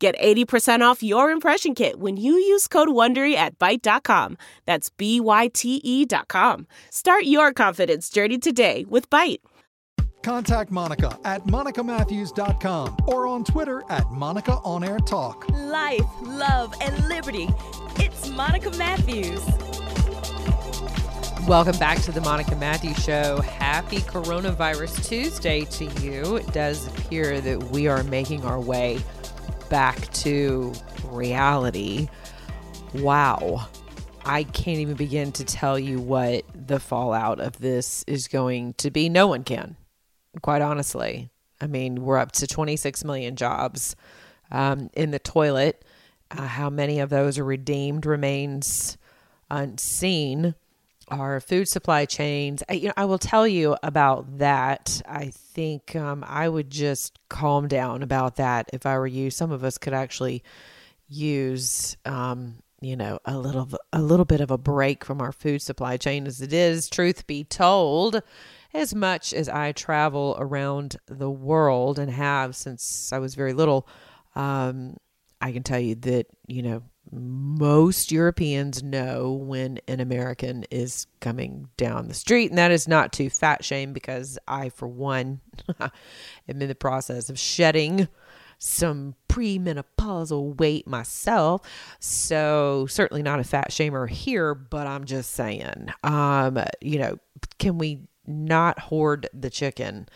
Get 80% off your impression kit when you use code WONDERY at Byte.com. That's B-Y-T-E dot com. Start your confidence journey today with Byte. Contact Monica at monicamatthews.com or on Twitter at Monica On Air Talk. Life, love, and liberty. It's Monica Matthews. Welcome back to the Monica Matthews Show. Happy Coronavirus Tuesday to you. It does appear that we are making our way back to reality. Wow. I can't even begin to tell you what the fallout of this is going to be. No one can, quite honestly. I mean, we're up to 26 million jobs um, in the toilet. Uh, how many of those are redeemed remains unseen our food supply chains. I, you know, I will tell you about that. I think um, I would just calm down about that if I were you. Some of us could actually use, um, you know, a little a little bit of a break from our food supply chain as it is. Truth be told, as much as I travel around the world and have since I was very little, um, I can tell you that you know most Europeans know when an American is coming down the street. And that is not to fat shame because I, for one, am in the process of shedding some premenopausal weight myself. So, certainly not a fat shamer here, but I'm just saying, um, you know, can we not hoard the chicken?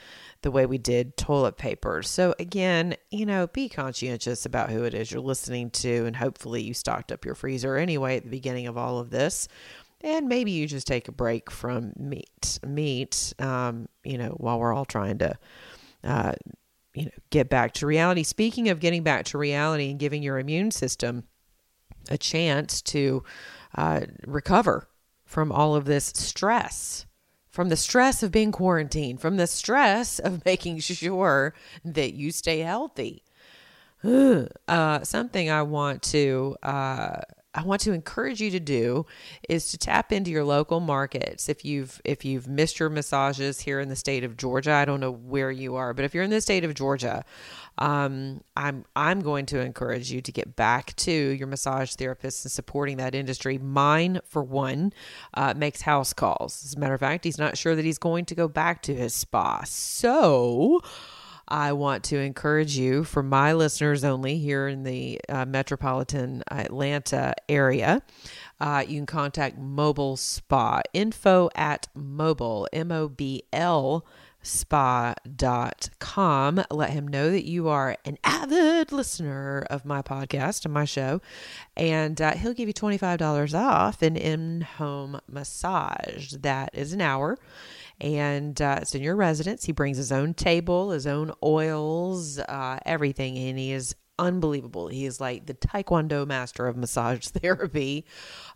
The way we did toilet paper. So, again, you know, be conscientious about who it is you're listening to, and hopefully you stocked up your freezer anyway at the beginning of all of this. And maybe you just take a break from meat, meat, um, you know, while we're all trying to, uh, you know, get back to reality. Speaking of getting back to reality and giving your immune system a chance to uh, recover from all of this stress from the stress of being quarantined, from the stress of making sure that you stay healthy. Uh, something I want to uh, I want to encourage you to do is to tap into your local markets. If you've if you've missed your massages here in the state of Georgia, I don't know where you are, but if you're in the state of Georgia, um, I'm I'm going to encourage you to get back to your massage therapist and supporting that industry. Mine, for one, uh, makes house calls. As a matter of fact, he's not sure that he's going to go back to his spa, so. I want to encourage you, for my listeners only here in the uh, metropolitan Atlanta area, uh, you can contact Mobile Spa. Info at mobile, M O B L spa.com. Let him know that you are an avid listener of my podcast and my show, and uh, he'll give you $25 off an in home massage. That is an hour and uh, it's in your residence. He brings his own table, his own oils, uh, everything, and he is unbelievable. He is like the taekwondo master of massage therapy.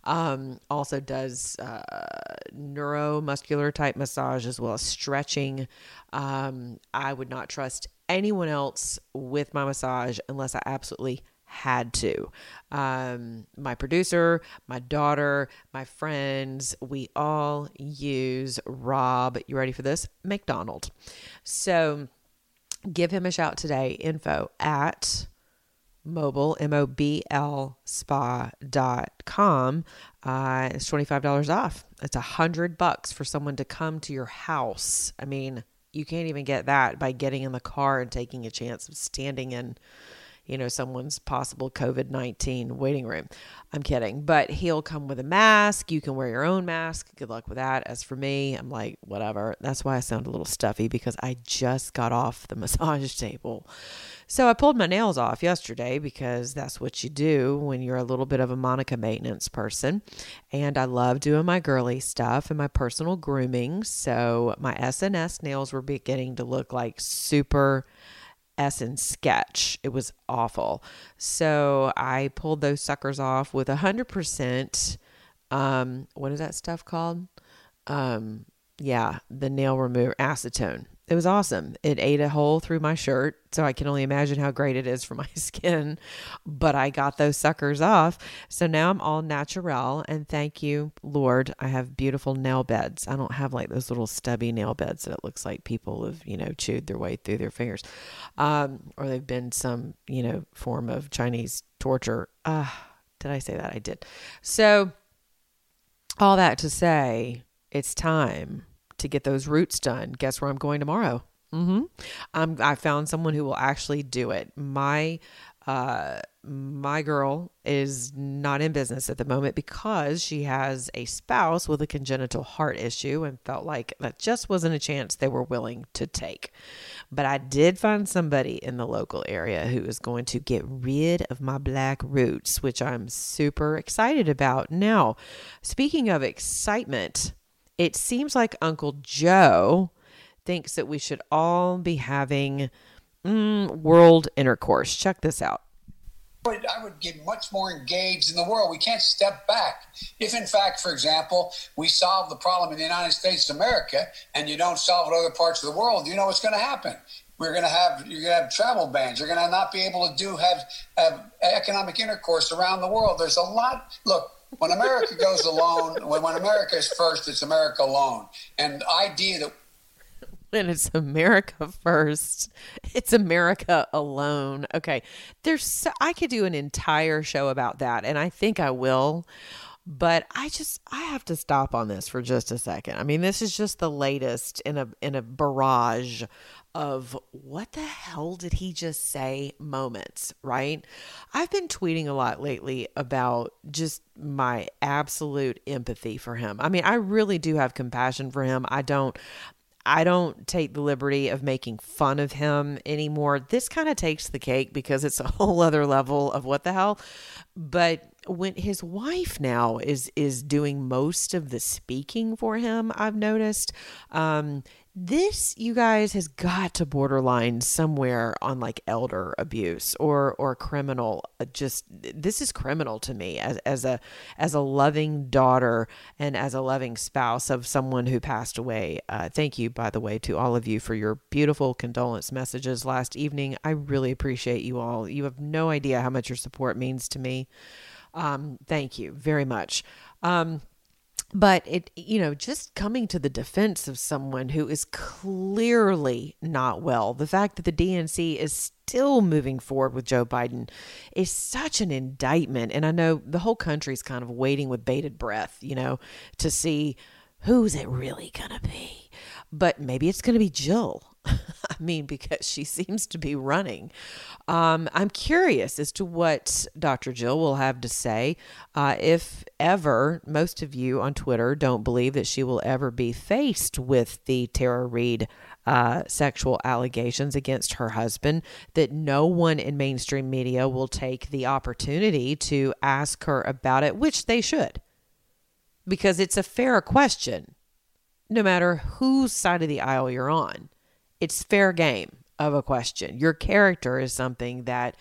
Um, also does uh, neuromuscular type massage as well as stretching. Um, I would not trust anyone else with my massage unless I absolutely had to. Um, my producer, my daughter, my friends, we all use Rob. You ready for this? McDonald. So give him a shout today. Info at mobile, M O B L spa.com. Uh, it's $25 off. It's a hundred bucks for someone to come to your house. I mean, you can't even get that by getting in the car and taking a chance of standing in you know, someone's possible COVID 19 waiting room. I'm kidding, but he'll come with a mask. You can wear your own mask. Good luck with that. As for me, I'm like, whatever. That's why I sound a little stuffy because I just got off the massage table. So I pulled my nails off yesterday because that's what you do when you're a little bit of a Monica maintenance person. And I love doing my girly stuff and my personal grooming. So my SNS nails were beginning to look like super Essence sketch. It was awful. So I pulled those suckers off with a hundred percent. Um, what is that stuff called? Um, yeah, the nail remover acetone. It was awesome. It ate a hole through my shirt, so I can only imagine how great it is for my skin. But I got those suckers off. So now I'm all natural. And thank you, Lord. I have beautiful nail beds. I don't have like those little stubby nail beds that it looks like people have, you know, chewed their way through their fingers. Um, or they've been some, you know, form of Chinese torture. Uh, did I say that? I did. So, all that to say, it's time to get those roots done. Guess where I'm going tomorrow? Mm-hmm. I'm, I found someone who will actually do it. My uh, my girl is not in business at the moment because she has a spouse with a congenital heart issue and felt like that just wasn't a chance they were willing to take. But I did find somebody in the local area who is going to get rid of my black roots, which I'm super excited about. Now, speaking of excitement, it seems like Uncle Joe thinks that we should all be having mm, world intercourse. Check this out. But I would get much more engaged in the world. We can't step back. If, in fact, for example, we solve the problem in the United States of America and you don't solve it other parts of the world, you know what's going to happen. We're going to have you're going to have travel bans. You're going to not be able to do have, have economic intercourse around the world. There's a lot. Look, when America goes alone, when, when America is first, it's America alone. And the idea that when it's America first, it's America alone. Okay, there's so, I could do an entire show about that, and I think I will. But I just I have to stop on this for just a second. I mean, this is just the latest in a in a barrage of what the hell did he just say moments, right? I've been tweeting a lot lately about just my absolute empathy for him. I mean, I really do have compassion for him. I don't I don't take the liberty of making fun of him anymore. This kind of takes the cake because it's a whole other level of what the hell. But when his wife now is is doing most of the speaking for him, I've noticed. Um, this you guys has got to borderline somewhere on like elder abuse or or criminal. Uh, just this is criminal to me as as a as a loving daughter and as a loving spouse of someone who passed away. Uh, thank you by the way to all of you for your beautiful condolence messages last evening. I really appreciate you all. You have no idea how much your support means to me. Um, thank you very much. Um, but it you know just coming to the defense of someone who is clearly not well the fact that the DNC is still moving forward with Joe Biden is such an indictment. And I know the whole country's kind of waiting with bated breath you know to see who's it really going to be. But maybe it's going to be Jill mean, because she seems to be running. Um, I'm curious as to what Dr. Jill will have to say. Uh, if ever, most of you on Twitter don't believe that she will ever be faced with the Tara Reade uh, sexual allegations against her husband, that no one in mainstream media will take the opportunity to ask her about it, which they should, because it's a fair question, no matter whose side of the aisle you're on it's fair game of a question. Your character is something that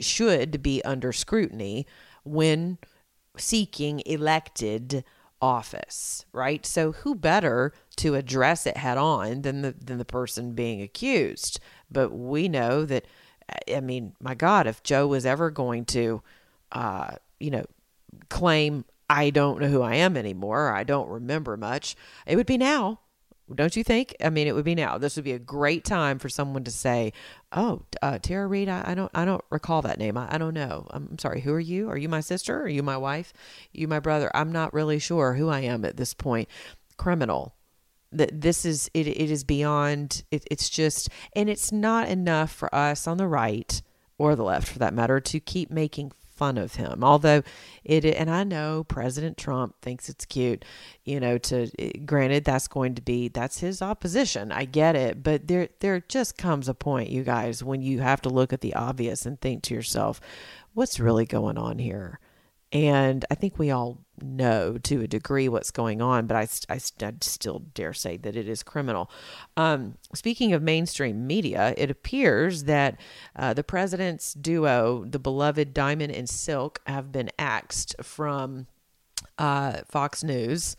should be under scrutiny when seeking elected office, right? So who better to address it head on than the than the person being accused? But we know that I mean, my God, if Joe was ever going to uh, you know, claim I don't know who I am anymore, I don't remember much, it would be now don't you think? I mean, it would be now. This would be a great time for someone to say, "Oh, uh, Tara Reade, I, I, don't, I don't recall that name. I, I don't know. I'm sorry. Who are you? Are you my sister? Are you my wife? Are you my brother? I'm not really sure who I am at this point. Criminal. That this is it. It is beyond. It, it's just, and it's not enough for us on the right or the left, for that matter, to keep making fun of him. Although it, and I know President Trump thinks it's cute, you know, to eh, granted that's going to be that's his opposition. I get it, but there there just comes a point, you guys, when you have to look at the obvious and think to yourself, what's really going on here? And I think we all know to a degree what's going on, but I, I, I still dare say that it is criminal. Um, speaking of mainstream media, it appears that uh, the president's duo, the beloved Diamond and Silk, have been axed from uh, Fox News.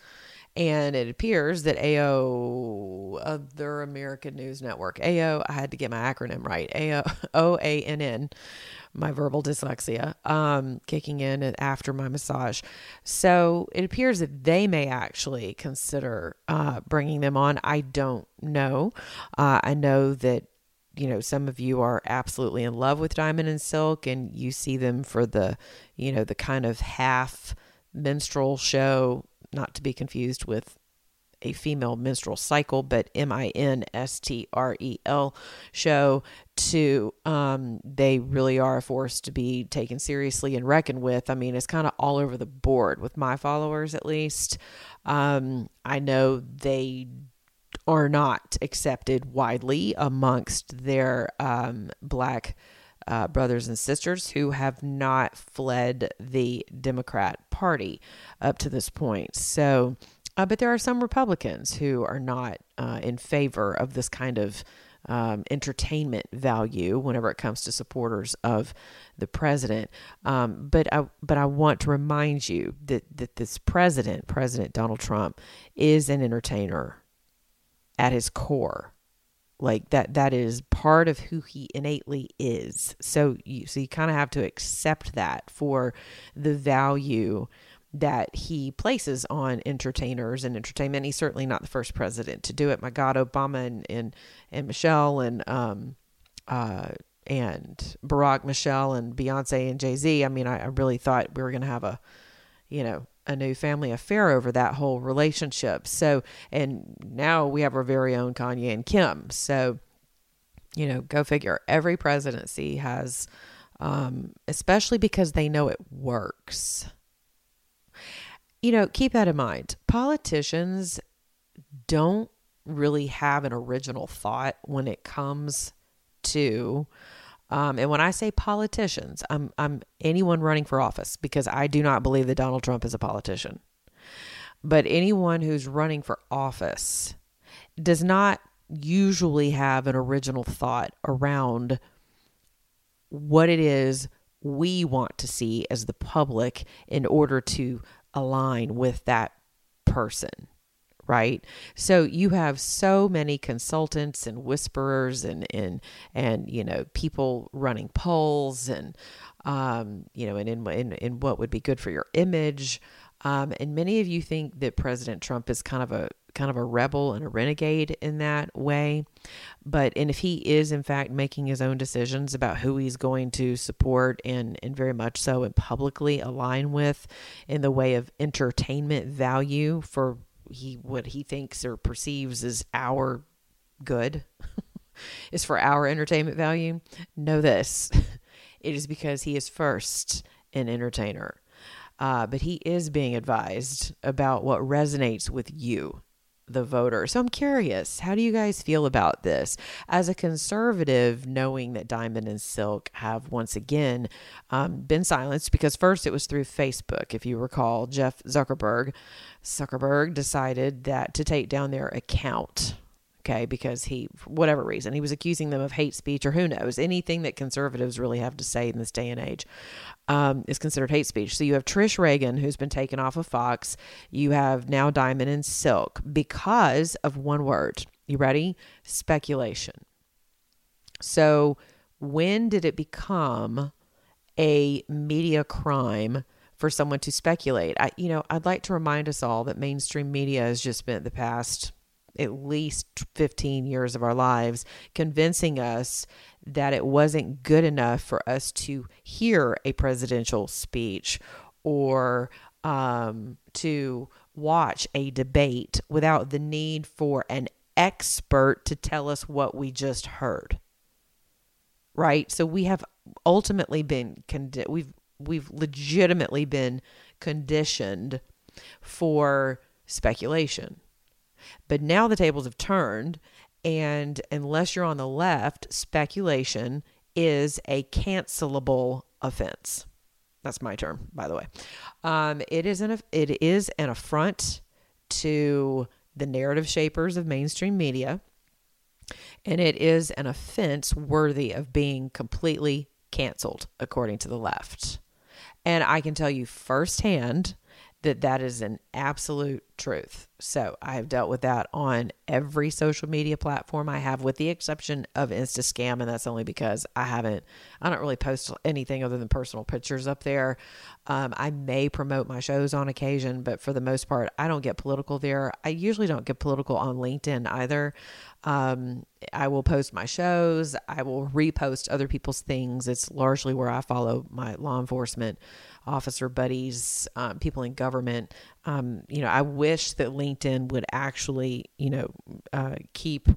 And it appears that AO, Other American News Network, AO, I had to get my acronym right, AO, my verbal dyslexia um, kicking in after my massage. So it appears that they may actually consider uh, bringing them on. I don't know. Uh, I know that you know some of you are absolutely in love with diamond and silk and you see them for the you know the kind of half minstrel show not to be confused with a female menstrual cycle, but M I N S T R E L show to um, they really are a force to be taken seriously and reckoned with. I mean, it's kind of all over the board with my followers, at least. Um, I know they are not accepted widely amongst their um, black uh, brothers and sisters who have not fled the Democrat Party up to this point. So, uh, but there are some Republicans who are not uh, in favor of this kind of um, entertainment value whenever it comes to supporters of the president. Um, but I but I want to remind you that that this president, President Donald Trump, is an entertainer at his core like that that is part of who he innately is. So you so you kind of have to accept that for the value that he places on entertainers and entertainment. He's certainly not the first president to do it. My god obama and and, and michelle and um uh and barack michelle and beyonce and jay-z. I mean I, I really thought we were going to have a you know a new family affair over that whole relationship. So, and now we have our very own Kanye and Kim. So, you know, go figure. Every presidency has, um, especially because they know it works. You know, keep that in mind. Politicians don't really have an original thought when it comes to um, and when I say politicians, I'm I'm anyone running for office because I do not believe that Donald Trump is a politician. But anyone who's running for office does not usually have an original thought around what it is we want to see as the public in order to align with that person right? So you have so many consultants and whisperers and and and you know people running polls and um, you know and in, in in what would be good for your image. Um, and many of you think that President Trump is kind of a kind of a rebel and a renegade in that way. But and if he is in fact making his own decisions about who he's going to support and and very much so and publicly align with in the way of entertainment value for he what he thinks or perceives as our good is for our entertainment value, know this. It is because he is first an entertainer. Uh, but he is being advised about what resonates with you the voter. So I'm curious, how do you guys feel about this? As a conservative, knowing that Diamond and Silk have once again um, been silenced because first it was through Facebook. If you recall, Jeff Zuckerberg, Zuckerberg decided that to take down their account okay, because he, whatever reason, he was accusing them of hate speech or who knows, anything that conservatives really have to say in this day and age um, is considered hate speech. So you have Trish Regan, who's been taken off of Fox. You have now Diamond and Silk because of one word. You ready? Speculation. So when did it become a media crime? for someone to speculate. I, you know, I'd like to remind us all that mainstream media has just spent the past at least 15 years of our lives convincing us that it wasn't good enough for us to hear a presidential speech or um, to watch a debate without the need for an expert to tell us what we just heard. Right? So we have ultimately been condi- we've we've legitimately been conditioned for speculation. But now the tables have turned, and unless you're on the left, speculation is a cancelable offense. That's my term, by the way. Um, it is an it is an affront to the narrative shapers of mainstream media, and it is an offense worthy of being completely canceled, according to the left. And I can tell you firsthand that that is an absolute truth. So I have dealt with that on every social media platform I have, with the exception of Insta Scam, and that's only because I haven't, I don't really post anything other than personal pictures up there. Um, I may promote my shows on occasion, but for the most part, I don't get political there. I usually don't get political on LinkedIn either. Um, I will post my shows. I will repost other people's things. It's largely where I follow my law enforcement officer buddies, um, people in government. Um, you know, I wish that LinkedIn would actually, you know, uh, keep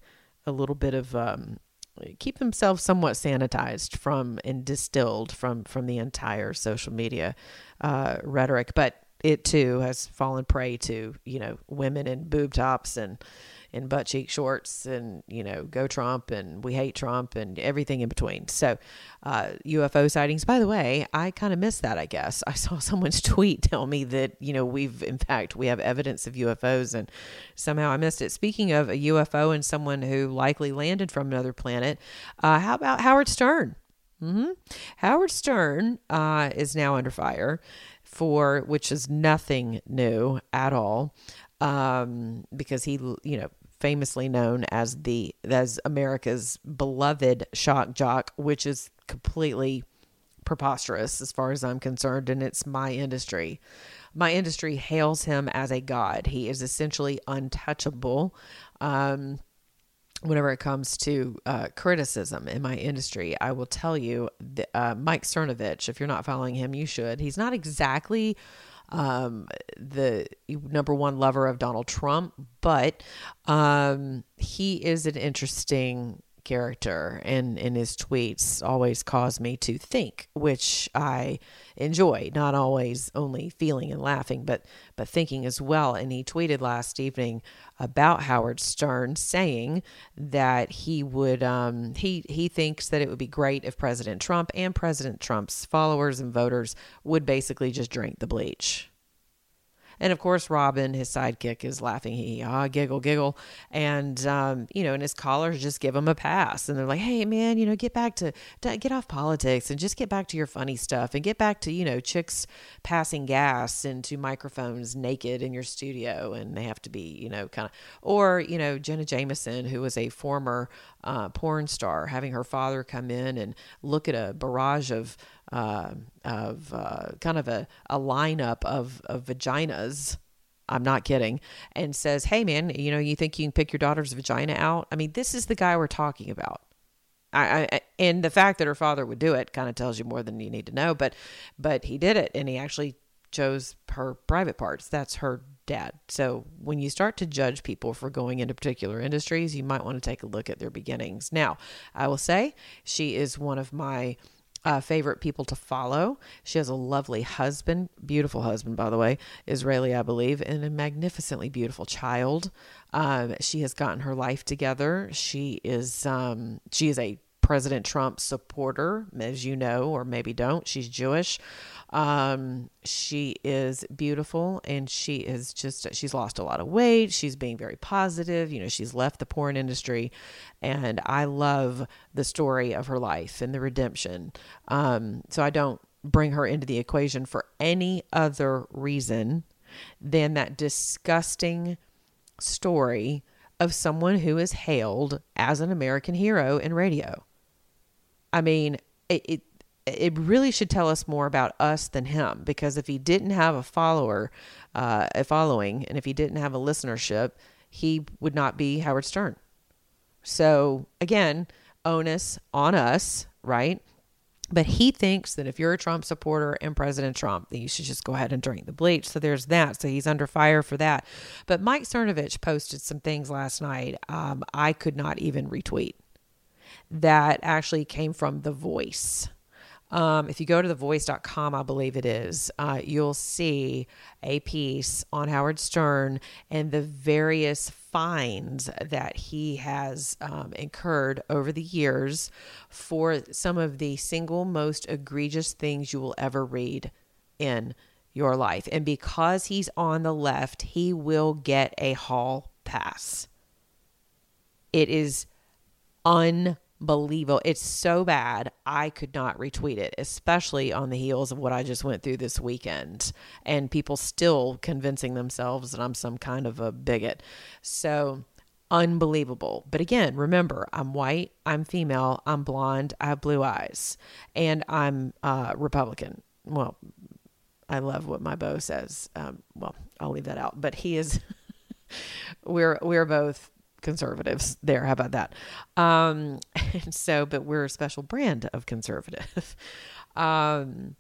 a little bit of um, keep themselves somewhat sanitized from and distilled from from the entire social media uh, rhetoric, but it too has fallen prey to you know women in boob tops and in butt cheek shorts and, you know, go Trump and we hate Trump and everything in between. So, uh, UFO sightings, by the way, I kind of missed that, I guess. I saw someone's tweet tell me that, you know, we've, in fact, we have evidence of UFOs and somehow I missed it. Speaking of a UFO and someone who likely landed from another planet, uh, how about Howard Stern? Mm-hmm. Howard Stern uh, is now under fire for which is nothing new at all um, because he, you know, famously known as the as America's beloved shock jock, which is completely preposterous as far as I'm concerned, and it's my industry. My industry hails him as a god. He is essentially untouchable. Um, whenever it comes to uh, criticism in my industry, I will tell you uh, Mike Cernovich, if you're not following him, you should. He's not exactly um, the number one lover of Donald Trump, but um, he is an interesting character and in his tweets always cause me to think which i enjoy not always only feeling and laughing but but thinking as well. And he tweeted last evening about howard stern saying that he would um, he he thinks that it would be great if president trump and president trump's followers and voters would basically just drink the bleach and of course, Robin, his sidekick, is laughing, he ah, giggle, giggle. And, um, you know, and his callers just give him a pass. And they're like, hey, man, you know, get back to, get off politics and just get back to your funny stuff and get back to, you know, chicks passing gas into microphones naked in your studio. And they have to be, you know, kind of, or, you know, Jenna Jameson, who was a former uh, porn star, having her father come in and look at a barrage of, uh, of uh, kind of a, a lineup of, of vaginas. I'm not kidding. And says, hey, man, you know, you think you can pick your daughter's vagina out? I mean, this is the guy we're talking about. I, I, and the fact that her father would do it kind of tells you more than you need to know. But, but he did it, and he actually chose her private parts. That's her dad. So when you start to judge people for going into particular industries, you might want to take a look at their beginnings. Now, I will say she is one of my uh, favorite people to follow. She has a lovely husband, beautiful husband, by the way, Israeli, I believe, and a magnificently beautiful child. Um, she has gotten her life together. She is um, she is a President Trump supporter, as you know, or maybe don't. She's Jewish. Um, she is beautiful and she is just, she's lost a lot of weight. She's being very positive. You know, she's left the porn industry. And I love the story of her life and the redemption. Um, so I don't bring her into the equation for any other reason than that disgusting story of someone who is hailed as an American hero in radio. I mean, it, it it really should tell us more about us than him because if he didn't have a follower, uh, a following, and if he didn't have a listenership, he would not be Howard Stern. So again, onus on us, right? But he thinks that if you're a Trump supporter and President Trump, then you should just go ahead and drink the bleach. So there's that. So he's under fire for that. But Mike Cernovich posted some things last night um, I could not even retweet that actually came from The Voice. Um, if you go to thevoice.com, I believe it is, uh, you'll see a piece on Howard Stern and the various fines that he has um, incurred over the years for some of the single most egregious things you will ever read in your life. And because he's on the left, he will get a hall pass. It is unbelievable. It's so bad. I could not retweet it, especially on the heels of what I just went through this weekend and people still convincing themselves that I'm some kind of a bigot. So, unbelievable. But again, remember, I'm white, I'm female, I'm blonde, I have blue eyes, and I'm uh, Republican. Well, I love what my beau says. Um, well, I'll leave that out. But he is. we're we're both conservatives there. How about that? Um, and so, but we're a special brand of conservative. um,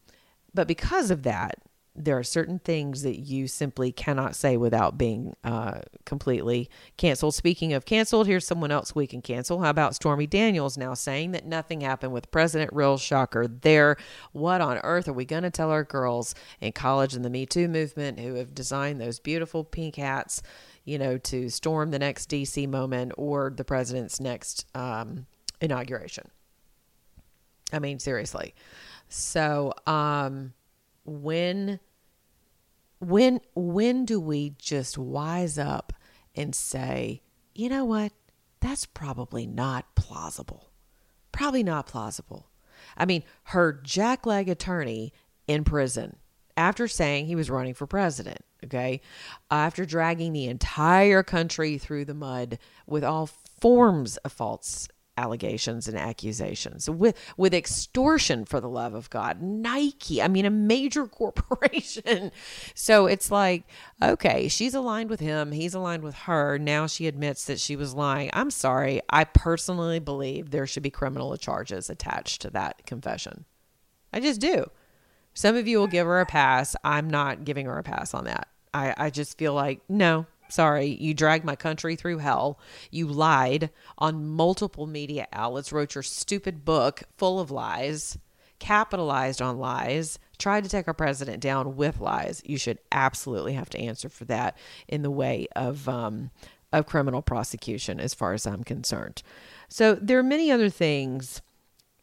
but because of that, there are certain things that you simply cannot say without being uh, completely canceled. Speaking of canceled, here's someone else we can cancel. How about Stormy Daniels now saying that nothing happened with President? Real shocker there. What on earth are we going to tell our girls in college and the Me Too movement who have designed those beautiful pink hats, you know, to storm the next DC moment or the president's next um, inauguration? I mean, seriously. So, um, when when when do we just wise up and say, you know what? That's probably not plausible. Probably not plausible. I mean, her jackleg attorney in prison after saying he was running for president, okay? After dragging the entire country through the mud with all forms of false allegations and accusations with with extortion for the love of God. Nike, I mean a major corporation. so it's like, okay, she's aligned with him, he's aligned with her. Now she admits that she was lying. I'm sorry. I personally believe there should be criminal charges attached to that confession. I just do. Some of you will give her a pass. I'm not giving her a pass on that. I, I just feel like, no, Sorry, you dragged my country through hell. You lied on multiple media outlets, wrote your stupid book full of lies, capitalized on lies, tried to take our president down with lies. You should absolutely have to answer for that in the way of um, of criminal prosecution, as far as I'm concerned. So there are many other things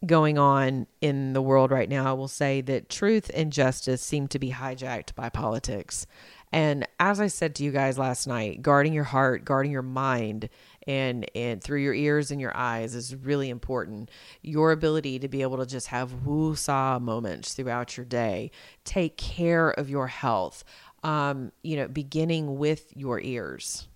going on in the world right now. I will say that truth and justice seem to be hijacked by politics. And as I said to you guys last night, guarding your heart, guarding your mind, and and through your ears and your eyes is really important. Your ability to be able to just have woo-saw moments throughout your day. Take care of your health. Um, you know, beginning with your ears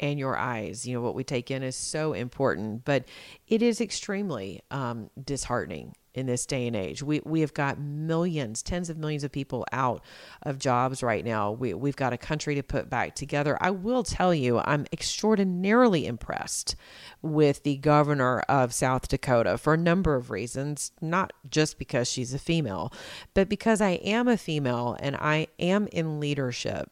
and your eyes. You know, what we take in is so important, but it is extremely um, disheartening in this day and age. We we have got millions, tens of millions of people out of jobs right now. We we've got a country to put back together. I will tell you, I'm extraordinarily impressed with the governor of South Dakota for a number of reasons, not just because she's a female, but because I am a female and I am in leadership.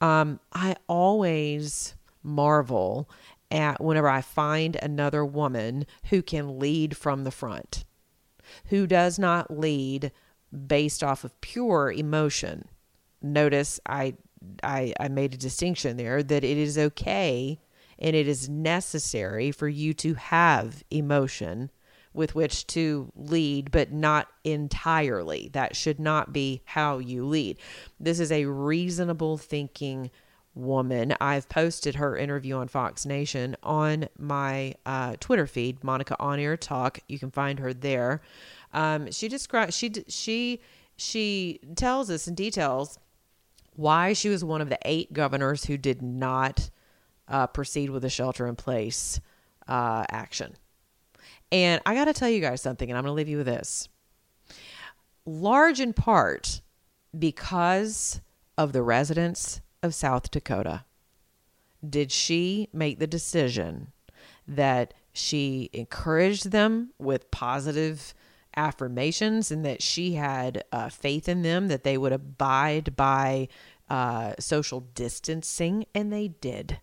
Um, I always marvel at whenever I find another woman who can lead from the front who does not lead based off of pure emotion. Notice I, I, I made a distinction there that it is okay and it is necessary for you to have emotion with which to lead, but not entirely. That should not be how you lead. This is a reasonable thinking woman. I've posted her interview on Fox Nation on my uh, Twitter feed, Monica On Air Talk. You can find her there. Um, she describes she she she tells us in details why she was one of the eight governors who did not uh, proceed with the shelter in place uh, action. And I got to tell you guys something, and I'm going to leave you with this. Large in part because of the residents of South Dakota did she make the decision that she encouraged them with positive affirmations and that she had uh, faith in them that they would abide by uh, social distancing, and they did.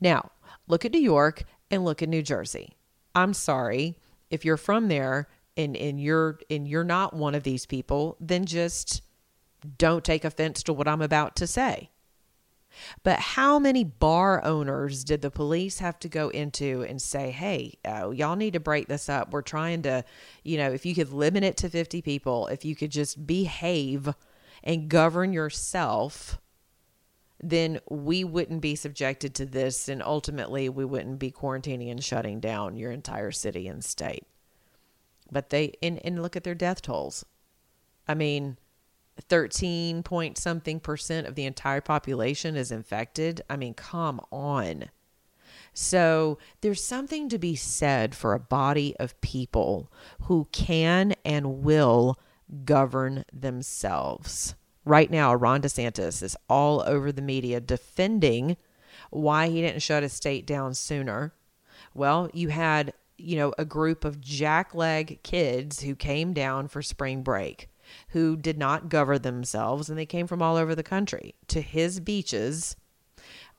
Now, look at New York and look at New Jersey. I'm sorry if you're from there and, and you're and you're not one of these people, then just don't take offense to what I'm about to say. But how many bar owners did the police have to go into and say, hey, uh, y'all need to break this up? We're trying to, you know, if you could limit it to 50 people, if you could just behave and govern yourself, then we wouldn't be subjected to this. And ultimately, we wouldn't be quarantining and shutting down your entire city and state. But they, and, and look at their death tolls. I mean, 13 point something percent of the entire population is infected. I mean, come on. So there's something to be said for a body of people who can and will govern themselves. Right now, Ron DeSantis is all over the media defending why he didn't shut his state down sooner. Well, you had, you know, a group of jackleg kids who came down for spring break who did not govern themselves and they came from all over the country to his beaches.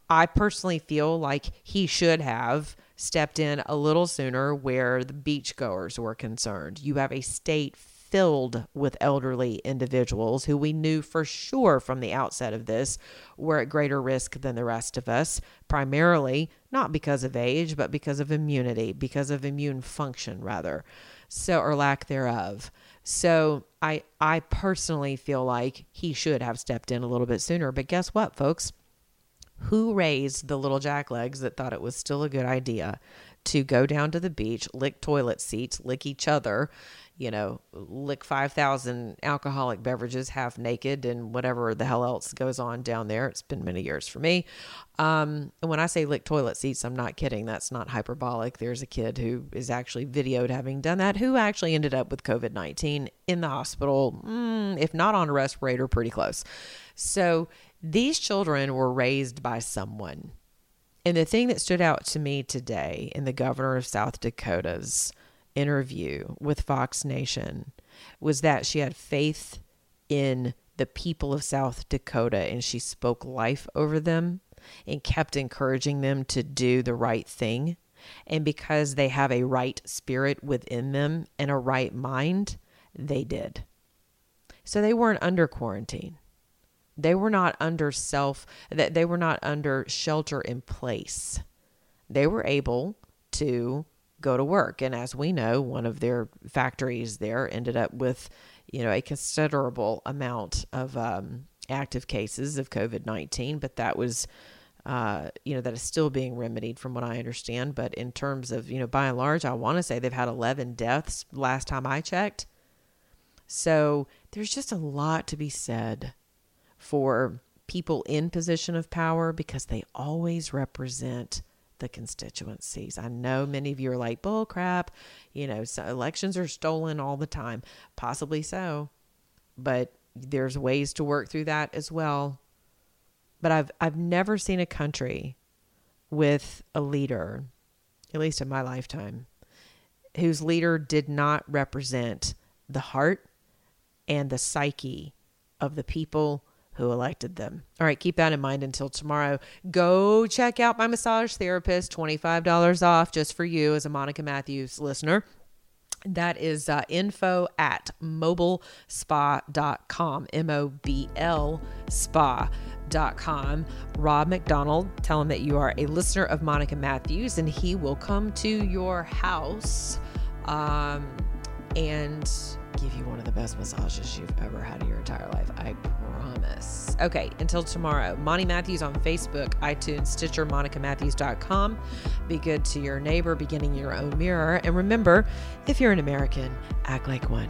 I personally feel like he should have stepped in a little sooner where the beachgoers were concerned. You have a state filled with elderly individuals who we knew for sure from the outset of this were at greater risk than the rest of us, primarily not because of age, but because of immunity, because of immune function, rather, so or lack thereof. So I I personally feel like he should have stepped in a little bit sooner. But guess what, folks? Who raised the little jacklegs that thought it was still a good idea to go down to the beach, lick toilet seats, lick each other, you know, lick 5,000 alcoholic beverages half naked and whatever the hell else goes on down there. It's been many years for me. Um, and when I say lick toilet seats, I'm not kidding. That's not hyperbolic. There's a kid who is actually videoed having done that who actually ended up with COVID 19 in the hospital, mm, if not on a respirator, pretty close. So these children were raised by someone. And the thing that stood out to me today in the governor of South Dakota's interview with Fox Nation was that she had faith in the people of South Dakota and she spoke life over them and kept encouraging them to do the right thing. And because they have a right spirit within them and a right mind, they did. So they weren't under quarantine. They were not under self that they were not under shelter in place. They were able to go to work. And as we know, one of their factories there ended up with, you know, a considerable amount of um, active cases of COVID 19, but that was. Uh, you know that is still being remedied from what I understand. But in terms of you know, by and large, I want to say they've had 11 deaths last time I checked. So there's just a lot to be said for people in position of power because they always represent the constituencies. I know many of you are like, bull crap, you know, so elections are stolen all the time. Possibly so. But there's ways to work through that as well. But I've I've never seen a country with a leader, at least in my lifetime, whose leader did not represent the heart and the psyche of the people who elected them. All right, keep that in mind until tomorrow. Go check out my massage therapist, $25 off just for you as a Monica Matthews listener. That is uh, info at mobilspa.com, M O B L spa.com. Rob McDonald, tell him that you are a listener of Monica Matthews and he will come to your house um, and give you one of the best massages you've ever had in your entire life. I Okay, until tomorrow. Monty Matthews on Facebook, iTunes, Stitcher, MonicaMatthews.com. Be good to your neighbor, beginning your own mirror. And remember, if you're an American, act like one.